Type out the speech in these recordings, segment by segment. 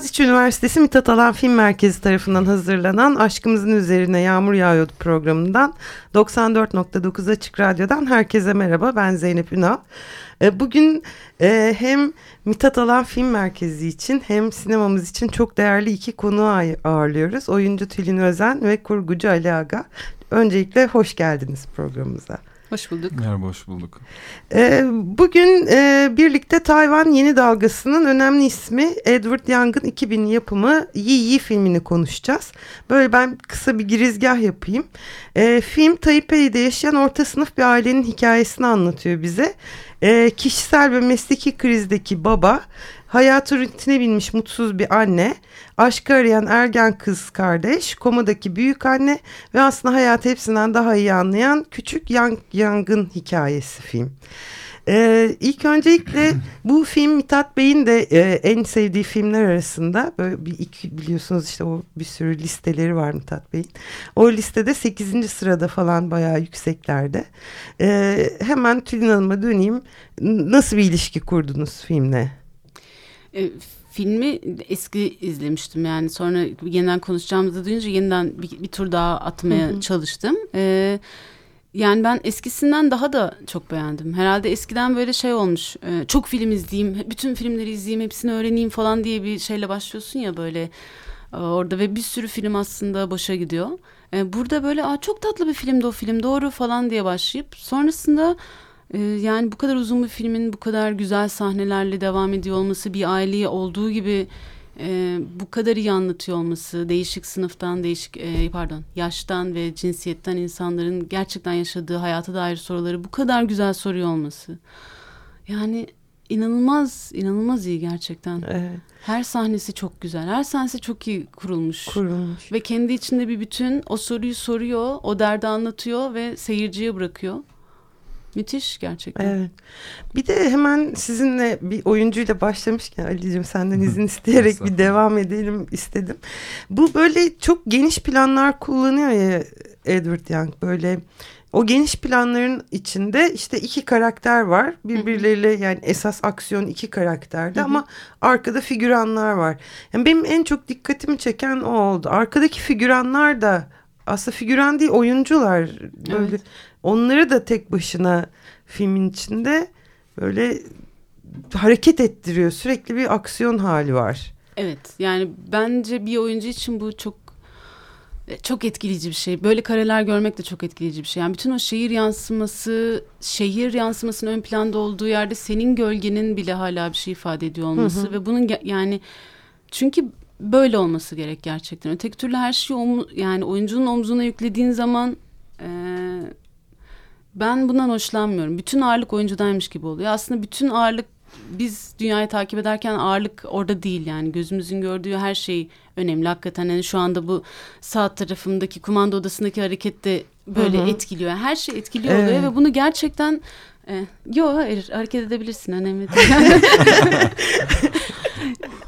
Boğaziçi Üniversitesi Mithat Alan Film Merkezi tarafından hazırlanan Aşkımızın Üzerine Yağmur Yağıyordu programından 94.9 Açık Radyo'dan herkese merhaba ben Zeynep Ünal. E, bugün e, hem Mithat Alan Film Merkezi için hem sinemamız için çok değerli iki konu ağırlıyoruz. Oyuncu Tülin Özen ve kurgucu Ali Aga. Öncelikle hoş geldiniz programımıza. Hoş bulduk. Merhaba, hoş bulduk. Ee, bugün e, birlikte Tayvan Yeni Dalgası'nın önemli ismi Edward Young'ın 2000 yapımı Yi Yi filmini konuşacağız. Böyle ben kısa bir girizgah yapayım. E, film Taipei'de yaşayan orta sınıf bir ailenin hikayesini anlatıyor bize. E, kişisel ve mesleki krizdeki baba Hayatı rutine binmiş mutsuz bir anne, aşkı arayan ergen kız kardeş, komadaki büyük anne ve aslında hayatı hepsinden daha iyi anlayan küçük yang, yangın hikayesi film. Ee, ilk öncelikle bu film Mithat Bey'in de e, en sevdiği filmler arasında böyle bir iki biliyorsunuz işte o bir sürü listeleri var Mithat Bey'in. O listede 8. sırada falan bayağı yükseklerde. Ee, hemen Tülin Hanım'a döneyim. Nasıl bir ilişki kurdunuz filmle? E, filmi eski izlemiştim yani sonra yeniden konuşacağımızı duyunca yeniden bir, bir tur daha atmaya hı hı. çalıştım. E, yani ben eskisinden daha da çok beğendim. Herhalde eskiden böyle şey olmuş. E, çok film izleyeyim, bütün filmleri izleyeyim, hepsini öğreneyim falan diye bir şeyle başlıyorsun ya böyle e, orada ve bir sürü film aslında boşa gidiyor. E, burada böyle Aa, çok tatlı bir filmdi o film doğru falan diye başlayıp sonrasında yani bu kadar uzun bir filmin bu kadar güzel sahnelerle devam ediyor olması bir aileyi olduğu gibi e, bu kadar iyi anlatıyor olması değişik sınıftan değişik e, pardon yaştan ve cinsiyetten insanların gerçekten yaşadığı hayata dair soruları bu kadar güzel soruyor olması yani inanılmaz inanılmaz iyi gerçekten. Evet. Her sahnesi çok güzel. Her sahnesi çok iyi kurulmuş. Kurulmuş. Ve kendi içinde bir bütün o soruyu soruyor, o derdi anlatıyor ve seyirciye bırakıyor. Müthiş gerçekten. Evet. Bir de hemen sizinle bir oyuncuyla başlamışken Ali'cim senden izin isteyerek bir devam edelim istedim. Bu böyle çok geniş planlar kullanıyor ya Edward Young böyle o geniş planların içinde işte iki karakter var. Birbirleriyle yani esas aksiyon iki karakterde ama arkada figüranlar var. Yani benim en çok dikkatimi çeken o oldu. Arkadaki figüranlar da aslında figüran değil oyuncular. Böyle evet. Onları da tek başına filmin içinde böyle hareket ettiriyor. Sürekli bir aksiyon hali var. Evet yani bence bir oyuncu için bu çok çok etkileyici bir şey. Böyle kareler görmek de çok etkileyici bir şey. Yani bütün o şehir yansıması, şehir yansımasının ön planda olduğu yerde senin gölgenin bile hala bir şey ifade ediyor olması hı hı. ve bunun yani çünkü böyle olması gerek gerçekten. Öteki türlü her şeyi yani oyuncunun omzuna yüklediğin zaman e, ben bundan hoşlanmıyorum. Bütün ağırlık oyuncudaymış gibi oluyor. Aslında bütün ağırlık biz dünyayı takip ederken ağırlık orada değil yani gözümüzün gördüğü her şey önemli hakikaten yani şu anda bu sağ tarafımdaki kumanda odasındaki hareket de böyle Hı-hı. etkiliyor her şey etkiliyor evet. oluyor ve bunu gerçekten e, yok hayır hareket edebilirsin önemli değil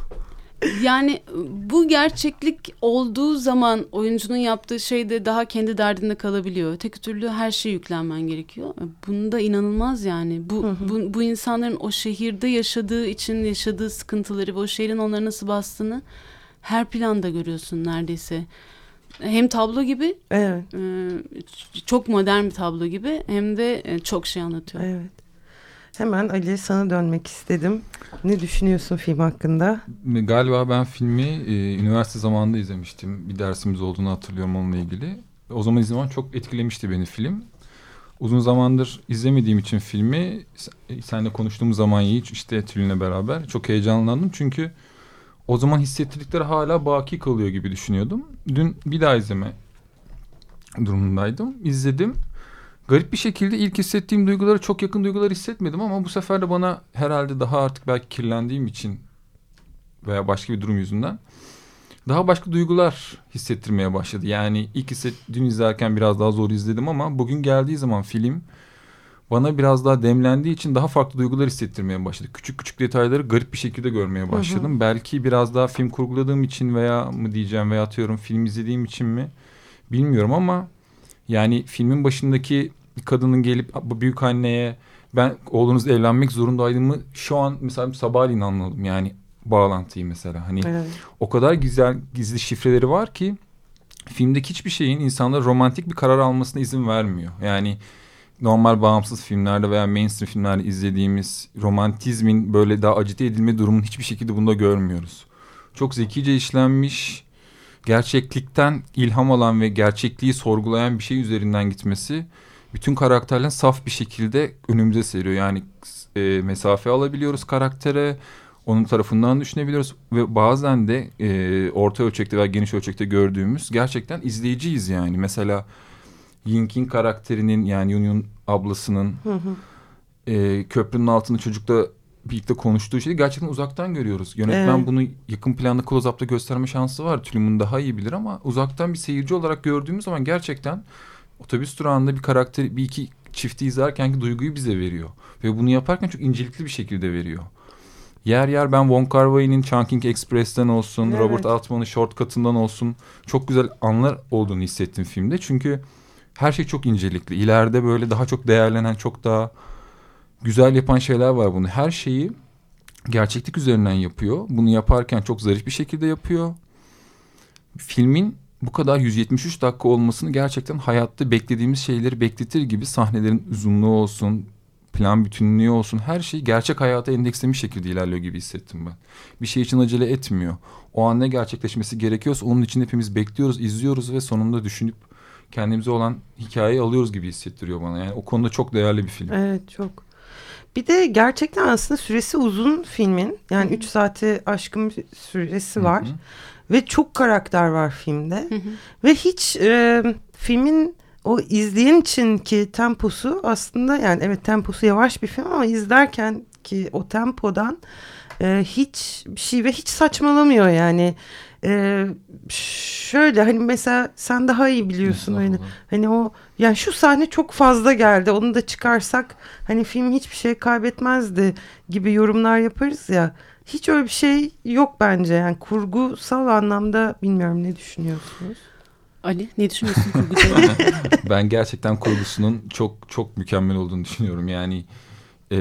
yani bu gerçeklik olduğu zaman oyuncunun yaptığı şey de daha kendi derdinde kalabiliyor. Tek türlü her şeye yüklenmen gerekiyor. Bunda inanılmaz yani. Bu, hı hı. bu, bu insanların o şehirde yaşadığı için yaşadığı sıkıntıları ve o şehrin onları nasıl bastığını her planda görüyorsun neredeyse. Hem tablo gibi, evet. çok modern bir tablo gibi hem de çok şey anlatıyor. Evet. Hemen Ali sana dönmek istedim. Ne düşünüyorsun film hakkında? Galiba ben filmi e, üniversite zamanında izlemiştim. Bir dersimiz olduğunu hatırlıyorum onunla ilgili. O zaman izlemem çok etkilemişti beni film. Uzun zamandır izlemediğim için filmi seninle konuştuğumuz zaman hiç işte Tülin'le beraber çok heyecanlandım. Çünkü o zaman hissettirdikleri hala baki kalıyor gibi düşünüyordum. Dün bir daha izleme durumundaydım. İzledim garip bir şekilde ilk hissettiğim duyguları çok yakın duygular hissetmedim ama bu sefer de bana herhalde daha artık belki kirlendiğim için veya başka bir durum yüzünden daha başka duygular hissettirmeye başladı. Yani ilk hisset, dün izlerken biraz daha zor izledim ama bugün geldiği zaman film bana biraz daha demlendiği için daha farklı duygular hissettirmeye başladı. Küçük küçük detayları garip bir şekilde görmeye başladım. Hı hı. Belki biraz daha film kurguladığım için veya mı diyeceğim veya atıyorum film izlediğim için mi bilmiyorum ama yani filmin başındaki kadının gelip büyük anneye ben oğlunuz evlenmek zorundaydım mı şu an mesela sabahleyin anladım yani bağlantıyı mesela hani evet. o kadar güzel gizli şifreleri var ki filmdeki hiçbir şeyin insanlara romantik bir karar almasına izin vermiyor. Yani normal bağımsız filmlerde veya mainstream filmlerde izlediğimiz romantizmin böyle daha acite edilme durumunu hiçbir şekilde bunda görmüyoruz. Çok zekice işlenmiş, gerçeklikten ilham alan ve gerçekliği sorgulayan bir şey üzerinden gitmesi bütün karakterlerin saf bir şekilde önümüze seriyor. Yani e, mesafe alabiliyoruz karaktere, onun tarafından düşünebiliyoruz ve bazen de e, orta ölçekte veya geniş ölçekte gördüğümüz gerçekten izleyiciyiz yani. Mesela Yink'in karakterinin yani Yunyun ablasının hı hı. E, köprünün altında çocukla birlikte konuştuğu şeyi gerçekten uzaktan görüyoruz. Yönetmen evet. bunu yakın planda close-up'ta gösterme şansı var. Tülümün daha iyi bilir ama uzaktan bir seyirci olarak gördüğümüz zaman gerçekten otobüs durağında bir karakter bir iki çifti izlerken ki duyguyu bize veriyor. Ve bunu yaparken çok incelikli bir şekilde veriyor. Yer yer ben Wong Kar Wai'nin Chungking Express'ten olsun, evet. Robert Altman'ın Shortcut'ından olsun çok güzel anlar olduğunu hissettim filmde. Çünkü her şey çok incelikli. İleride böyle daha çok değerlenen, çok daha güzel yapan şeyler var bunu. Her şeyi gerçeklik üzerinden yapıyor. Bunu yaparken çok zarif bir şekilde yapıyor. Filmin bu kadar 173 dakika olmasını gerçekten hayatta beklediğimiz şeyleri bekletir gibi sahnelerin uzunluğu olsun, plan bütünlüğü olsun her şey gerçek hayata endekslemiş şekilde ilerliyor gibi hissettim ben. Bir şey için acele etmiyor. O an ne gerçekleşmesi gerekiyorsa onun için hepimiz bekliyoruz, izliyoruz ve sonunda düşünüp kendimize olan hikayeyi alıyoruz gibi hissettiriyor bana. Yani o konuda çok değerli bir film. Evet çok. Bir de gerçekten aslında süresi uzun filmin. Yani 3 saati aşkın bir süresi var. Hı hı. Ve çok karakter var filmde. Hı hı. Ve hiç e, filmin o izleyen için ki temposu aslında yani evet temposu yavaş bir film ama izlerken ki o tempodan e, hiç bir şey ve hiç saçmalamıyor yani. E, şöyle hani mesela sen daha iyi biliyorsun hani hani o yani şu sahne çok fazla geldi onu da çıkarsak hani film hiçbir şey kaybetmezdi gibi yorumlar yaparız ya. Hiç öyle bir şey yok bence yani kurgusal anlamda bilmiyorum ne düşünüyorsunuz? Ali ne düşünüyorsun kurgucu? ben gerçekten kurgusunun çok çok mükemmel olduğunu düşünüyorum. Yani e,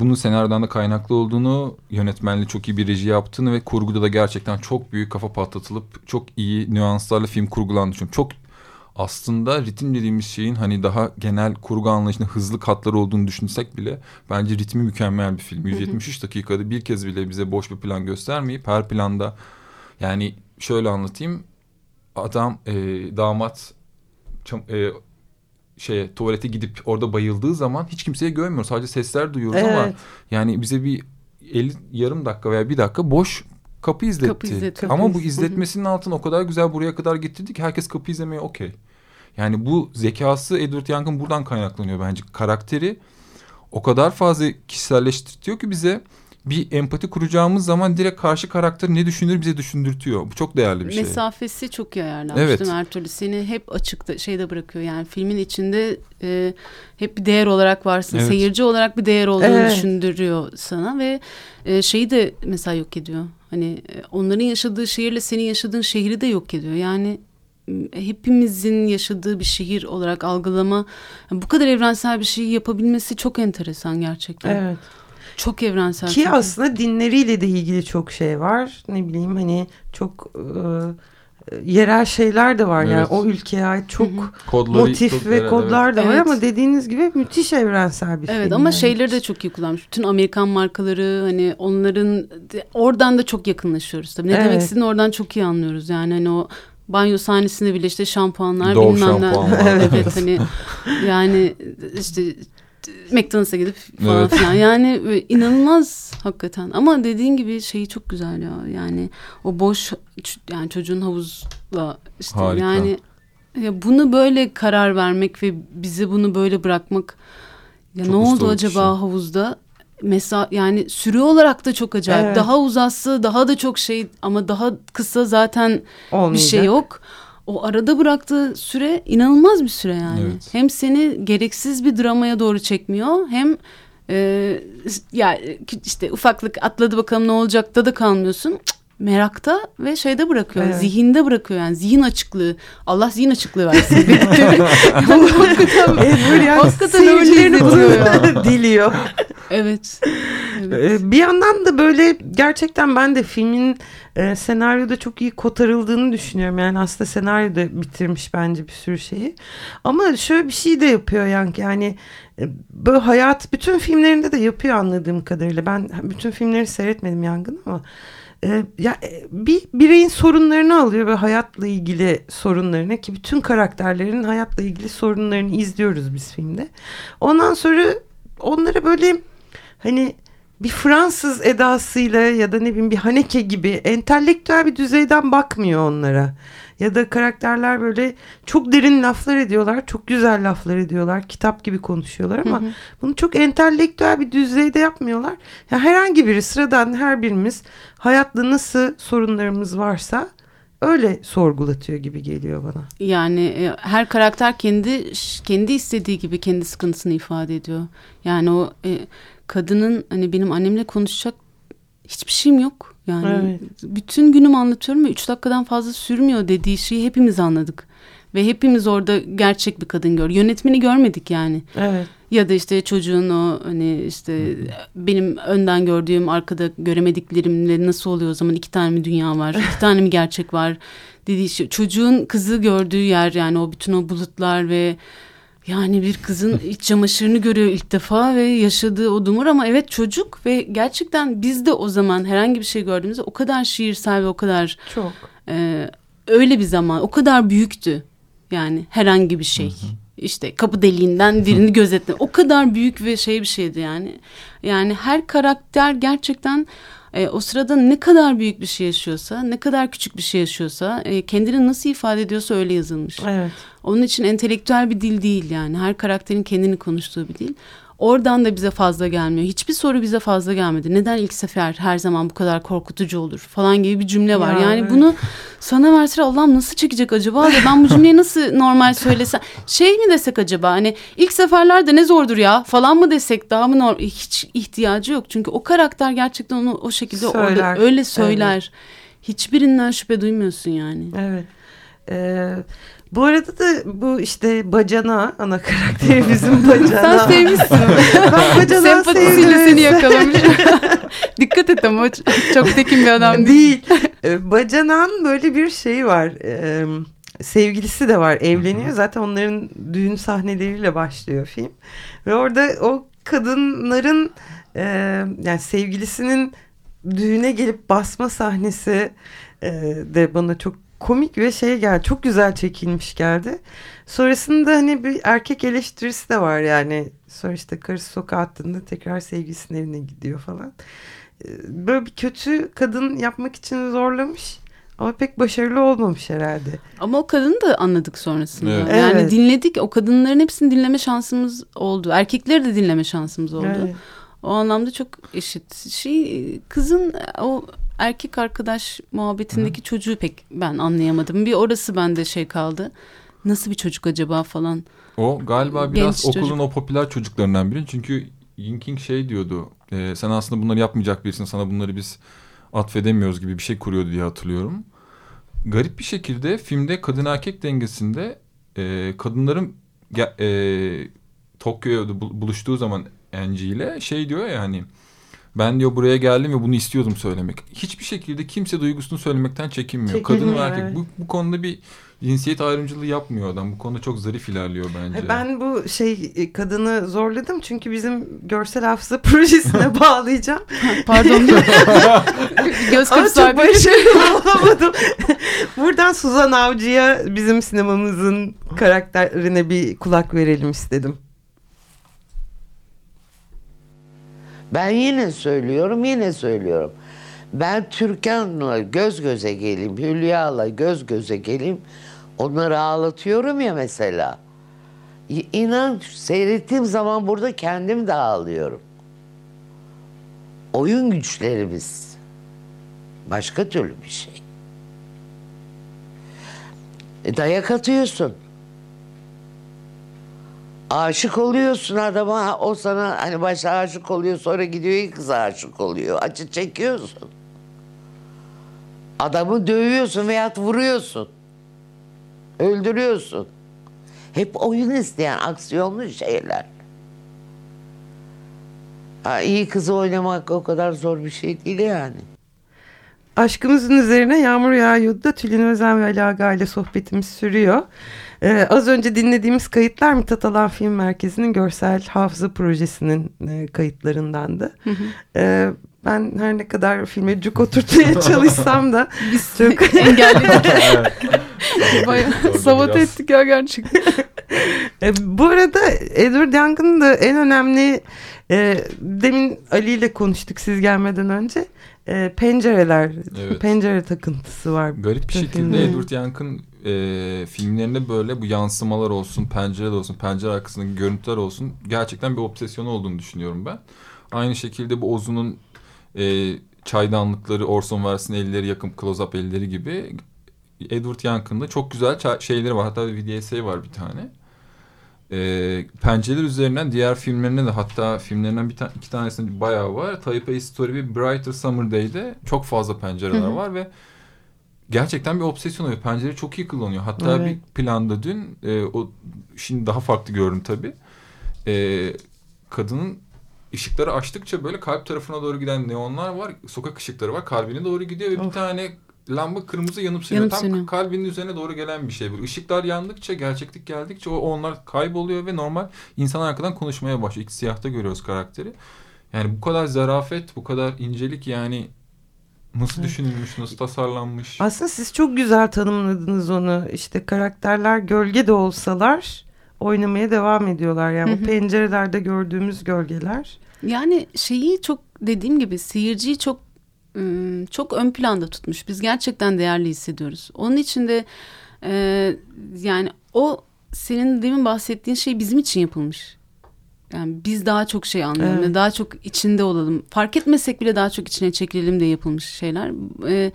bunun senaryodan da kaynaklı olduğunu, yönetmenli çok iyi bir reji yaptığını ve kurguda da gerçekten çok büyük kafa patlatılıp çok iyi nüanslarla film kurgulandığını düşünüyorum. Çok aslında ritim dediğimiz şeyin hani daha genel kurgu anlayışında hızlı katları olduğunu düşünsek bile bence ritmi mükemmel bir film. 173 dakikada bir kez bile bize boş bir plan göstermeyip her planda yani şöyle anlatayım adam e, damat e, şey tuvalete gidip orada bayıldığı zaman hiç kimseye görmüyoruz. Sadece sesler duyuyoruz evet. ama yani bize bir 50 yarım dakika veya bir dakika boş kapı izletti. Kapı izletti. Ama bu izletmesinin altına o kadar güzel buraya kadar getirdi ki herkes kapı izlemeye okey. Yani bu zekası Edward Young'ın buradan kaynaklanıyor bence. Karakteri o kadar fazla kişiselleştiriyor ki bize bir empati kuracağımız zaman direkt karşı karakter ne düşünür bize düşündürtüyor. Bu çok değerli bir şey. Mesafesi çok iyi ayarlanmış evet. değil mi? Her türlü seni hep açıkta şeyde bırakıyor. Yani filmin içinde e, hep bir değer olarak varsın. Evet. Seyirci olarak bir değer olduğunu evet. düşündürüyor sana ve e, şeyi de mesela yok ediyor. Hani e, onların yaşadığı şehirle senin yaşadığın şehri de yok ediyor. Yani hepimizin yaşadığı bir şehir olarak algılama bu kadar evrensel bir şey yapabilmesi çok enteresan gerçekten. Evet. Çok evrensel. Ki çünkü. aslında dinleriyle de ilgili çok şey var. Ne bileyim hani çok e, yerel şeyler de var. Evet. Yani o ülkeye ait çok Kodları, motif çok ve kodlar da evet. var ama dediğiniz gibi müthiş evrensel bir evet, film. ama yani. şeyleri de çok iyi kullanmış. Bütün Amerikan markaları hani onların oradan da çok yakınlaşıyoruz tabii. Ne evet. demek istediğini oradan çok iyi anlıyoruz. Yani hani o banyo sahnesinde bile işte şampuanlar Dove bilmem ne. evet, evet hani yani işte McDonald's'a gidip falan evet. filan. Yani inanılmaz hakikaten. Ama dediğin gibi şeyi çok güzel ya. Yani o boş yani çocuğun havuzla işte Harika. yani ya bunu böyle karar vermek ve bize bunu böyle bırakmak ya Çok ne oldu acaba şey. havuzda? mesela yani süre olarak da çok acayip. Evet. Daha uzası, daha da çok şey ama daha kısa zaten Olmayacak. bir şey yok. O arada bıraktığı süre inanılmaz bir süre yani. Evet. Hem seni gereksiz bir dramaya doğru çekmiyor hem e, ya işte ufaklık atladı bakalım ne olacak da da kalmıyorsun. Cık, Merakta ve şeyde bırakıyor. Evet. Zihinde bırakıyor yani. Zihin açıklığı. Allah zihin açıklığı versin. yani hakikaten, Edward Young hakikaten öyle bunu diliyor. Evet. evet. Ee, Bir yandan da böyle gerçekten ben de filmin e, senaryoda çok iyi kotarıldığını düşünüyorum. Yani aslında senaryoda bitirmiş bence bir sürü şeyi. Ama şöyle bir şey de yapıyor Yank. Yani e, böyle hayat bütün filmlerinde de yapıyor anladığım kadarıyla. Ben bütün filmleri seyretmedim Yangın ama e, ya e, bir bireyin sorunlarını alıyor ve hayatla ilgili sorunlarını ki bütün karakterlerin hayatla ilgili sorunlarını izliyoruz biz filmde. Ondan sonra onlara böyle hani bir Fransız edasıyla ya da ne bileyim bir Haneke gibi entelektüel bir düzeyden bakmıyor onlara. Ya da karakterler böyle çok derin laflar ediyorlar, çok güzel laflar ediyorlar, kitap gibi konuşuyorlar ama bunu çok entelektüel bir düzeyde yapmıyorlar. Ya herhangi biri sıradan her birimiz hayatta nasıl sorunlarımız varsa öyle sorgulatıyor gibi geliyor bana. Yani e, her karakter kendi kendi istediği gibi kendi sıkıntısını ifade ediyor. Yani o e, kadının hani benim annemle konuşacak hiçbir şeyim yok. Yani Evet. bütün günümü anlatıyorum ve üç dakikadan fazla sürmüyor dediği şeyi hepimiz anladık. Ve hepimiz orada gerçek bir kadın gör. Yönetmeni görmedik yani. Evet. Ya da işte çocuğun o hani işte benim önden gördüğüm arkada göremediklerimle nasıl oluyor o zaman iki tane mi dünya var iki tane mi gerçek var dediği şey. Çocuğun kızı gördüğü yer yani o bütün o bulutlar ve yani bir kızın iç çamaşırını görüyor ilk defa ve yaşadığı o dumur ama evet çocuk ve gerçekten biz de o zaman herhangi bir şey gördüğümüzde o kadar şiirsel ve o kadar Çok. ee, öyle bir zaman o kadar büyüktü yani herhangi bir şey. İşte kapı deliğinden birini gözetle. O kadar büyük ve şey bir şeydi yani. Yani her karakter gerçekten e, o sırada ne kadar büyük bir şey yaşıyorsa, ne kadar küçük bir şey yaşıyorsa, e, kendini nasıl ifade ediyorsa öyle yazılmış. Evet. Onun için entelektüel bir dil değil yani. Her karakterin kendini konuştuğu bir dil. Oradan da bize fazla gelmiyor. Hiçbir soru bize fazla gelmedi. Neden ilk sefer her zaman bu kadar korkutucu olur falan gibi bir cümle var. Ya, yani evet. bunu sana verse Allah'ım nasıl çekecek acaba? Ve ben bu cümleyi nasıl normal söylesem? Şey mi desek acaba? Hani ilk seferlerde ne zordur ya falan mı desek daha mı normal? Hiç ihtiyacı yok. Çünkü o karakter gerçekten onu o şekilde Söyler. orada öyle söyler. Hiçbirinden şüphe duymuyorsun yani. Evet. Ee, bu arada da bu işte bacana ana karakteri bizim bacana. Sen sevmişsin. ben bacana seni yakalamış. Dikkat et ama çok tekin bir adam değil. değil. Ee, Bacanan böyle bir şeyi var. Ee, sevgilisi de var. Evleniyor. Zaten onların düğün sahneleriyle başlıyor film. Ve orada o kadınların e, yani sevgilisinin düğüne gelip basma sahnesi e, de bana çok komik ve şey geldi. Çok güzel çekilmiş geldi. Sonrasında hani bir erkek eleştirisi de var yani. Sonra işte karısı sokağa attığında tekrar sevgilisinin evine gidiyor falan. Ee, Böyle bir kötü kadın yapmak için zorlamış. Ama pek başarılı olmamış herhalde. Ama o kadını da anladık sonrasında. Evet. Yani Evet. dinledik. O kadınların hepsini dinleme şansımız oldu. Erkekleri de dinleme şansımız oldu. Evet. O anlamda çok eşit. Şey kızın o erkek arkadaş muhabbetindeki çocuğu pek ben anlayamadım. Bir orası bende şey kaldı. Nasıl bir çocuk acaba falan. O galiba biraz Genç okulun çocuk. o popüler çocuklarından biri. Çünkü Yinking şey diyordu. e, sen aslında bunları yapmayacak birisin. Sana bunları biz atfedemiyoruz gibi bir şey kuruyordu diye hatırlıyorum. Garip bir şekilde filmde kadın erkek dengesinde e, kadınların e, Tokyo'da bul- buluştuğu zaman Angie ile şey diyor ya hani ben diyor buraya geldim ve bunu istiyordum söylemek. Hiçbir şekilde kimse duygusunu söylemekten çekinmiyor. Kadın ve erkek. evet. Bu, bu konuda bir cinsiyet ayrımcılığı yapmıyor adam. Bu konuda çok zarif ilerliyor bence. Ben bu şey e, kadını zorladım çünkü bizim görsel hafıza projesine bağlayacağım. Pardon. Göz Ama çok başarılı olamadım. Buradan Suzan Avcı'ya bizim sinemamızın karakterine bir kulak verelim istedim. Ben yine söylüyorum, yine söylüyorum. Ben Türkan'la göz göze geleyim, Hülya'la göz göze geleyim. Onları ağlatıyorum ya mesela. İnan seyrettiğim zaman burada kendim de ağlıyorum. oyun güçlerimiz başka türlü bir şey. E, dayak atıyorsun. Aşık oluyorsun adama. O sana hani başta aşık oluyor sonra gidiyor ilk kız aşık oluyor. Acı çekiyorsun. Adamı dövüyorsun veyahut vuruyorsun. Öldürüyorsun. Hep oyun isteyen aksiyonlu şeyler. Ha, iyi kızı oynamak o kadar zor bir şey değil yani. Aşkımızın üzerine yağmur yağıyordu da Tülin Özen ve Ali Aga ile sohbetimiz sürüyor. Ee, az önce dinlediğimiz kayıtlar Mithat Alan Film Merkezi'nin görsel hafıza projesinin e, kayıtlarındandı. Ee, ben her ne kadar filme cuk oturtmaya çalışsam da Biz çok engelledik. Bayağı sabote ettik ya gerçekten. E, bu arada Edward Young'ın da en önemli e, demin Ali ile konuştuk siz gelmeden önce e, pencereler Evet. pencere takıntısı var. Garip bir şekilde filmde. Edward Young'ın e, filmlerinde böyle bu yansımalar olsun, pencereler olsun, pencere arkasındaki görüntüler olsun gerçekten bir obsesyonu olduğunu düşünüyorum ben. Aynı şekilde bu Ozu'nun e, çaydanlıkları, Orson Welles'in elleri yakın close-up elleri gibi Edward Young'ın da çok güzel şeyleri var. Hatta bir VDSA var bir tane. E, pencereler üzerinden diğer filmlerine de hatta filmlerinden bir ta- iki tanesinde bayağı var. Taipei Story ve Brighter Summer Day'de çok fazla pencereler var ve gerçekten bir obsesyon oluyor. Pencere çok iyi kullanıyor. Hatta Evet. bir planda dün e, o şimdi daha farklı gördüm tabii. E, kadının ışıkları açtıkça böyle kalp tarafına doğru giden neonlar var. Sokak ışıkları var. Kalbine doğru gidiyor ve bir Of. tane lamba kırmızı yanıp sönüyor. Yanıp Tam sönüyor. kalbinin üzerine doğru gelen bir şey. Böyle ışıklar yandıkça, gerçeklik geldikçe o onlar kayboluyor ve normal insan arkadan konuşmaya başlıyor. İlk siyahta görüyoruz karakteri. Yani bu kadar zarafet, bu kadar incelik yani nasıl düşünülmüş, nasıl tasarlanmış. Aslında siz çok güzel tanımladınız onu. İşte karakterler gölge de olsalar oynamaya devam ediyorlar. Yani Hı hı. pencerelerde gördüğümüz gölgeler. Yani şeyi çok dediğim gibi seyirciyi çok çok ön planda tutmuş. Biz gerçekten değerli hissediyoruz. Onun için de e, yani o senin demin bahsettiğin şey bizim için yapılmış. Yani biz daha çok şey anlayalım Evet. ve daha çok içinde olalım. Fark etmesek bile daha çok içine çekilelim diye yapılmış şeyler. E,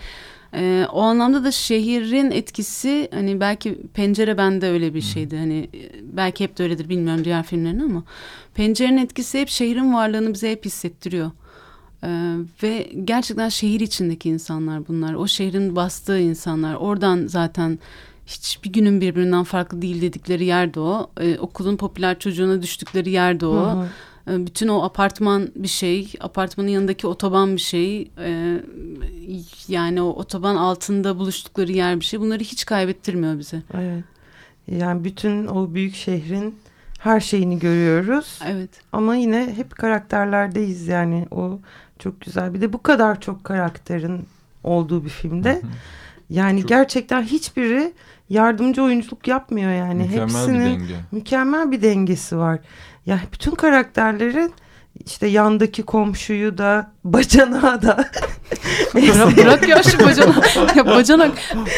e, o anlamda da şehrin etkisi hani belki pencere bende öyle bir şeydi. Hani belki hep de öyledir bilmiyorum diğer filmlerin ama pencerenin etkisi hep şehrin varlığını bize hep hissettiriyor. Ee, ve gerçekten şehir içindeki insanlar bunlar. O şehrin bastığı insanlar. Oradan zaten hiçbir günün birbirinden farklı değil dedikleri yerde o. Ee, okulun popüler çocuğuna düştükleri yerde o. Hı hı. Ee, bütün o apartman bir şey. Apartmanın yanındaki otoban bir şey. Ee, yani o otoban altında buluştukları yer bir şey. Bunları hiç kaybettirmiyor bize. Evet. Yani bütün o büyük şehrin her şeyini görüyoruz. Evet. Ama yine hep karakterlerdeyiz yani o çok güzel. Bir de bu kadar çok karakterin olduğu bir filmde yani Çok- gerçekten hiçbiri yardımcı oyunculuk yapmıyor yani. Mükemmel Hepsinin bir denge. mükemmel bir dengesi var. Ya bütün karakterlerin işte yandaki komşuyu da bacanağı da Bırak, bırak ya şu bacanak. ya bacanak.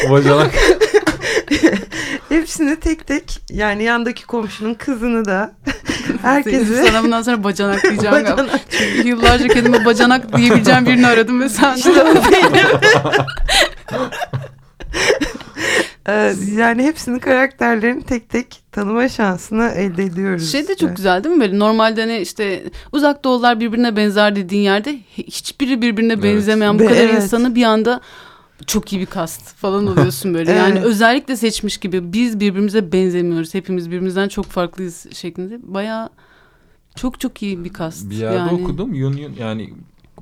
Bacanak. hepsini tek tek yani yandaki komşunun kızını da herkesi Sana bundan sonra bacanak diyeceğim. galiba. Bacanak. Çünkü yıllarca kendime bacanak diyebileceğim birini aradım ve sen Ee, yani hepsinin karakterlerini tek tek tanıma şansını elde ediyoruz. Şey de işte. çok güzel değil mi böyle normalde hani işte uzak doğular birbirine benzer dediğin yerde hiçbiri birbirine Evet. benzemeyen bu Be- kadar evet. insanı bir anda çok iyi bir kast falan oluyorsun böyle. Yani Evet. özellikle seçmiş gibi biz birbirimize benzemiyoruz. Hepimiz birbirimizden çok farklıyız şeklinde. Baya çok çok iyi bir kast. Bir yerde yani. okudum. Yun Yun yani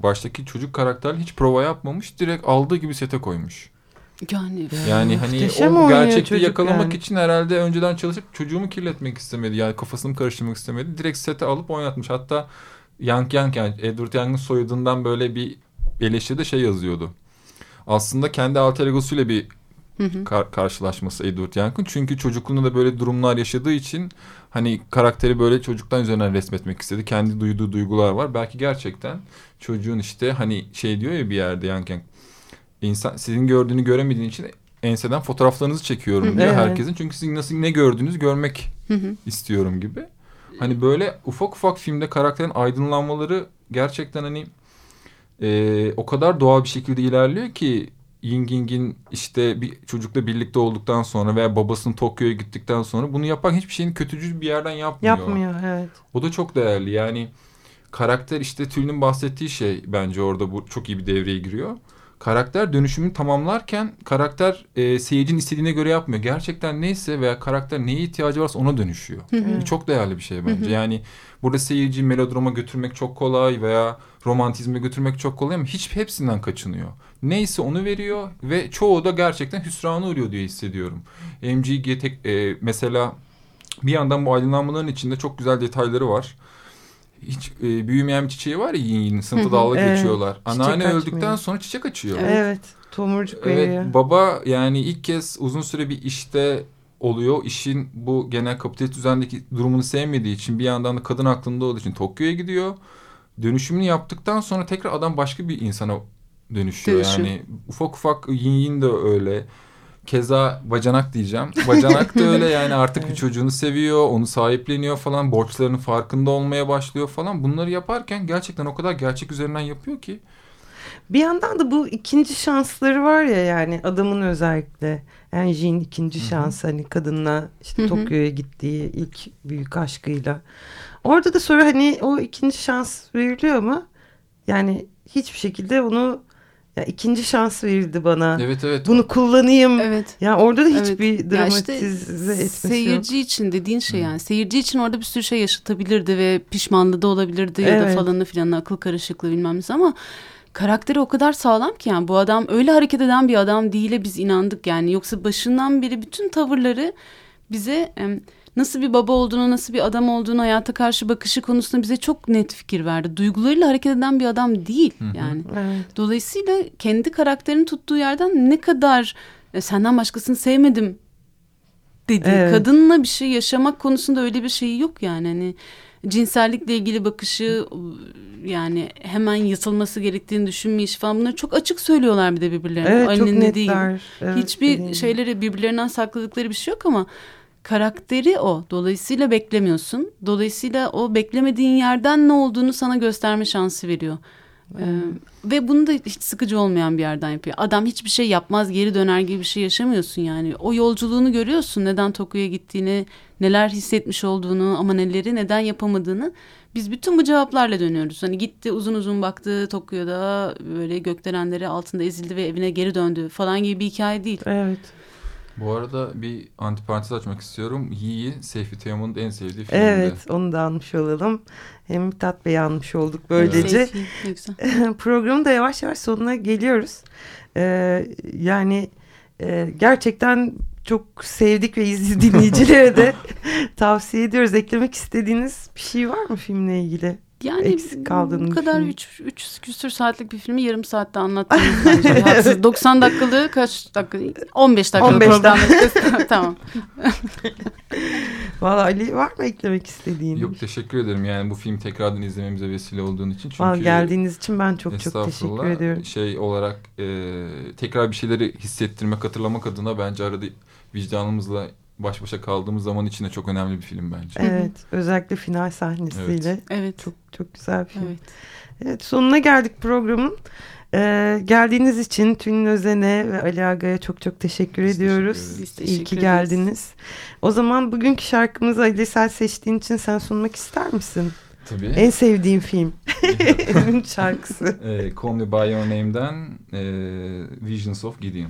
baştaki çocuk karakter hiç prova yapmamış. Direkt aldığı gibi sete koymuş. Yani Yani hani o gerçekliği yakalamak yani. için herhalde önceden çalışıp çocuğumu kirletmek istemedi. Yani kafasını karıştırmak istemedi. Direkt sete alıp oynatmış. Hatta Yang Yang yani Edward Young'ın soyadından böyle bir eleştiride şey yazıyordu. Aslında kendi alter egosuyla bir Hı hı. kar- karşılaşması Edward Young'ın. Çünkü çocukluğunda da böyle durumlar yaşadığı için hani karakteri böyle çocuktan üzerinden resmetmek istedi. Kendi duyduğu duygular var. Belki gerçekten çocuğun işte hani şey diyor ya bir yerde Yang Yang insan sizin gördüğünü göremediğin için enseden fotoğraflarınızı çekiyorum diyor Evet. herkesin. Çünkü sizin nasıl ne gördüğünüzü görmek Hı hı. istiyorum gibi. Hani böyle ufak ufak filmde karakterin aydınlanmaları gerçekten hani e, o kadar doğal bir şekilde ilerliyor ki Ying Ying'in işte bir çocukla birlikte olduktan sonra veya babasının Tokyo'ya gittikten sonra bunu yapan hiçbir şeyin kötücül bir yerden yapmıyor. Yapmıyor evet. O da çok değerli yani karakter işte Tülin'in bahsettiği şey bence orada bu çok iyi bir devreye giriyor. Karakter dönüşümünü tamamlarken karakter e, seyircinin istediğine göre yapmıyor. Gerçekten neyse veya karakter neye ihtiyacı varsa ona dönüşüyor. Bu çok değerli bir şey bence. Yani burada seyirci melodrama götürmek çok kolay veya romantizme götürmek çok kolay ama hiç hepsinden kaçınıyor. Neyse onu veriyor ve çoğu da gerçekten hüsrana uğruyor diye hissediyorum. MGG tek, e, mesela bir yandan bu aydınlanmaların içinde çok güzel detayları var. Hiç e, büyümeyen bir çiçeği var ya yin yin sınıfta dalga Evet, geçiyorlar. çiçek Anneanne açmıyor. öldükten sonra çiçek açıyor. Evet. Tomurcuk veriyor. Evet baba yani ilk kez uzun süre bir işte oluyor. İşin bu genel kapitalist düzendeki durumunu sevmediği için bir yandan da kadın aklında olduğu için Tokyo'ya gidiyor. Dönüşümünü yaptıktan sonra tekrar adam başka bir insana dönüşüyor. Dönüşüyor. Yani ufak ufak yin yin de öyle. Keza bacanak diyeceğim. Bacanak da öyle yani artık bir çocuğunu seviyor, onu sahipleniyor falan, borçlarının farkında olmaya başlıyor falan. Bunları yaparken gerçekten o kadar gerçek üzerinden yapıyor ki. Bir yandan da bu ikinci şansları var ya yani adamın özellikle Enjin ikinci şans hani kadınla işte Tokyo'ya gittiği ilk büyük aşkıyla. Orada da sonra hani o ikinci şans veriliyor mu? Yani hiçbir şekilde onu ya ikinci şans verildi bana. Evet evet. Bunu kullanayım. Evet. Ya orada da Evet. hiçbir Ya işte dramatize etmesi yok. Seyirci için dediğin şey yani. Seyirci için orada bir sürü şey yaşatabilirdi ve pişmanlığı da olabilirdi ya Evet. da falanı filanı akıl karışıklığı bilmem nesi ama karakteri o kadar sağlam ki yani bu adam öyle hareket eden bir adam değil'e biz inandık yani. Yoksa başından beri bütün tavırları bize em, nasıl bir baba olduğunu, nasıl bir adam olduğunu, hayata karşı bakışı konusunda bize çok net fikir verdi. Duygularıyla hareket eden bir adam değil yani. Evet. Dolayısıyla kendi karakterini tuttuğu yerden ne kadar "E, senden başkasını sevmedim dedi. Evet. Kadınla bir şey yaşamak konusunda öyle bir şey yok yani. Hani cinsellikle ilgili bakışı yani hemen yatılması gerektiğini düşünmeyişi falan bunları çok açık söylüyorlar bir de birbirlerine. Evet çok Ali'nin dediği gibi. netler. Evet, Hiçbir şeyleri birbirlerinden sakladıkları bir şey yok ama karakteri o. Dolayısıyla beklemiyorsun. Dolayısıyla o beklemediğin yerden ne olduğunu sana gösterme şansı veriyor. Ee, ve bunu da hiç sıkıcı olmayan bir yerden yapıyor. Adam hiçbir şey yapmaz geri döner gibi bir şey yaşamıyorsun yani. O yolculuğunu görüyorsun. Neden Tokyo'ya gittiğini, neler hissetmiş olduğunu ama neleri neden yapamadığını. Biz bütün bu cevaplarla dönüyoruz. Hani gitti uzun uzun baktı Tokyo'da böyle gökdelenleri altında ezildi ve evine geri döndü falan gibi bir hikaye değil. Evet. Bu arada bir antiparantez açmak istiyorum. Yi'yi Seyfi Teoman'ın en sevdiği filmde. Evet onu da almış olalım. Hem Mithat Bey almış olduk böylece. Seyfi, güzel. Programın da yavaş yavaş sonuna geliyoruz. Ee, yani e, gerçekten çok sevdik ve izli dinleyicilere de tavsiye ediyoruz. Eklemek istediğiniz bir şey var mı filmle ilgili? Yani Eksik kaldığını bu kadar düşünüyorum. 3 üç küsür saatlik bir filmi yarım saatte anlattınız bence. Haksız. 90 dakikalığı kaç dakika? 15 dakikalık 15 program. tamam. Valla Ali var mı eklemek istediğin? Yok teşekkür ederim yani bu film tekrardan izlememize vesile olduğun için. Çünkü Valla geldiğiniz için ben çok çok teşekkür ediyorum. Şey olarak e, tekrar bir şeyleri hissettirmek, hatırlamak adına bence arada vicdanımızla baş başa kaldığımız zaman içinde çok önemli bir film bence. Evet özellikle final sahnesiyle Evet. çok çok güzel bir film. Evet. Evet sonuna geldik programın. Ee, geldiğiniz için Tülin Özen'e ve Ali Aga'ya çok çok teşekkür Biz ediyoruz. teşekkür. Biz İyi teşekkür ki ederiz. geldiniz. O zaman bugünkü şarkımızı Ali sen seçtiğin için sen sunmak ister misin? Tabii. En sevdiğim film. Ünlü şarkısı. e, Call Me By Your Name'den e, Visions of Gideon.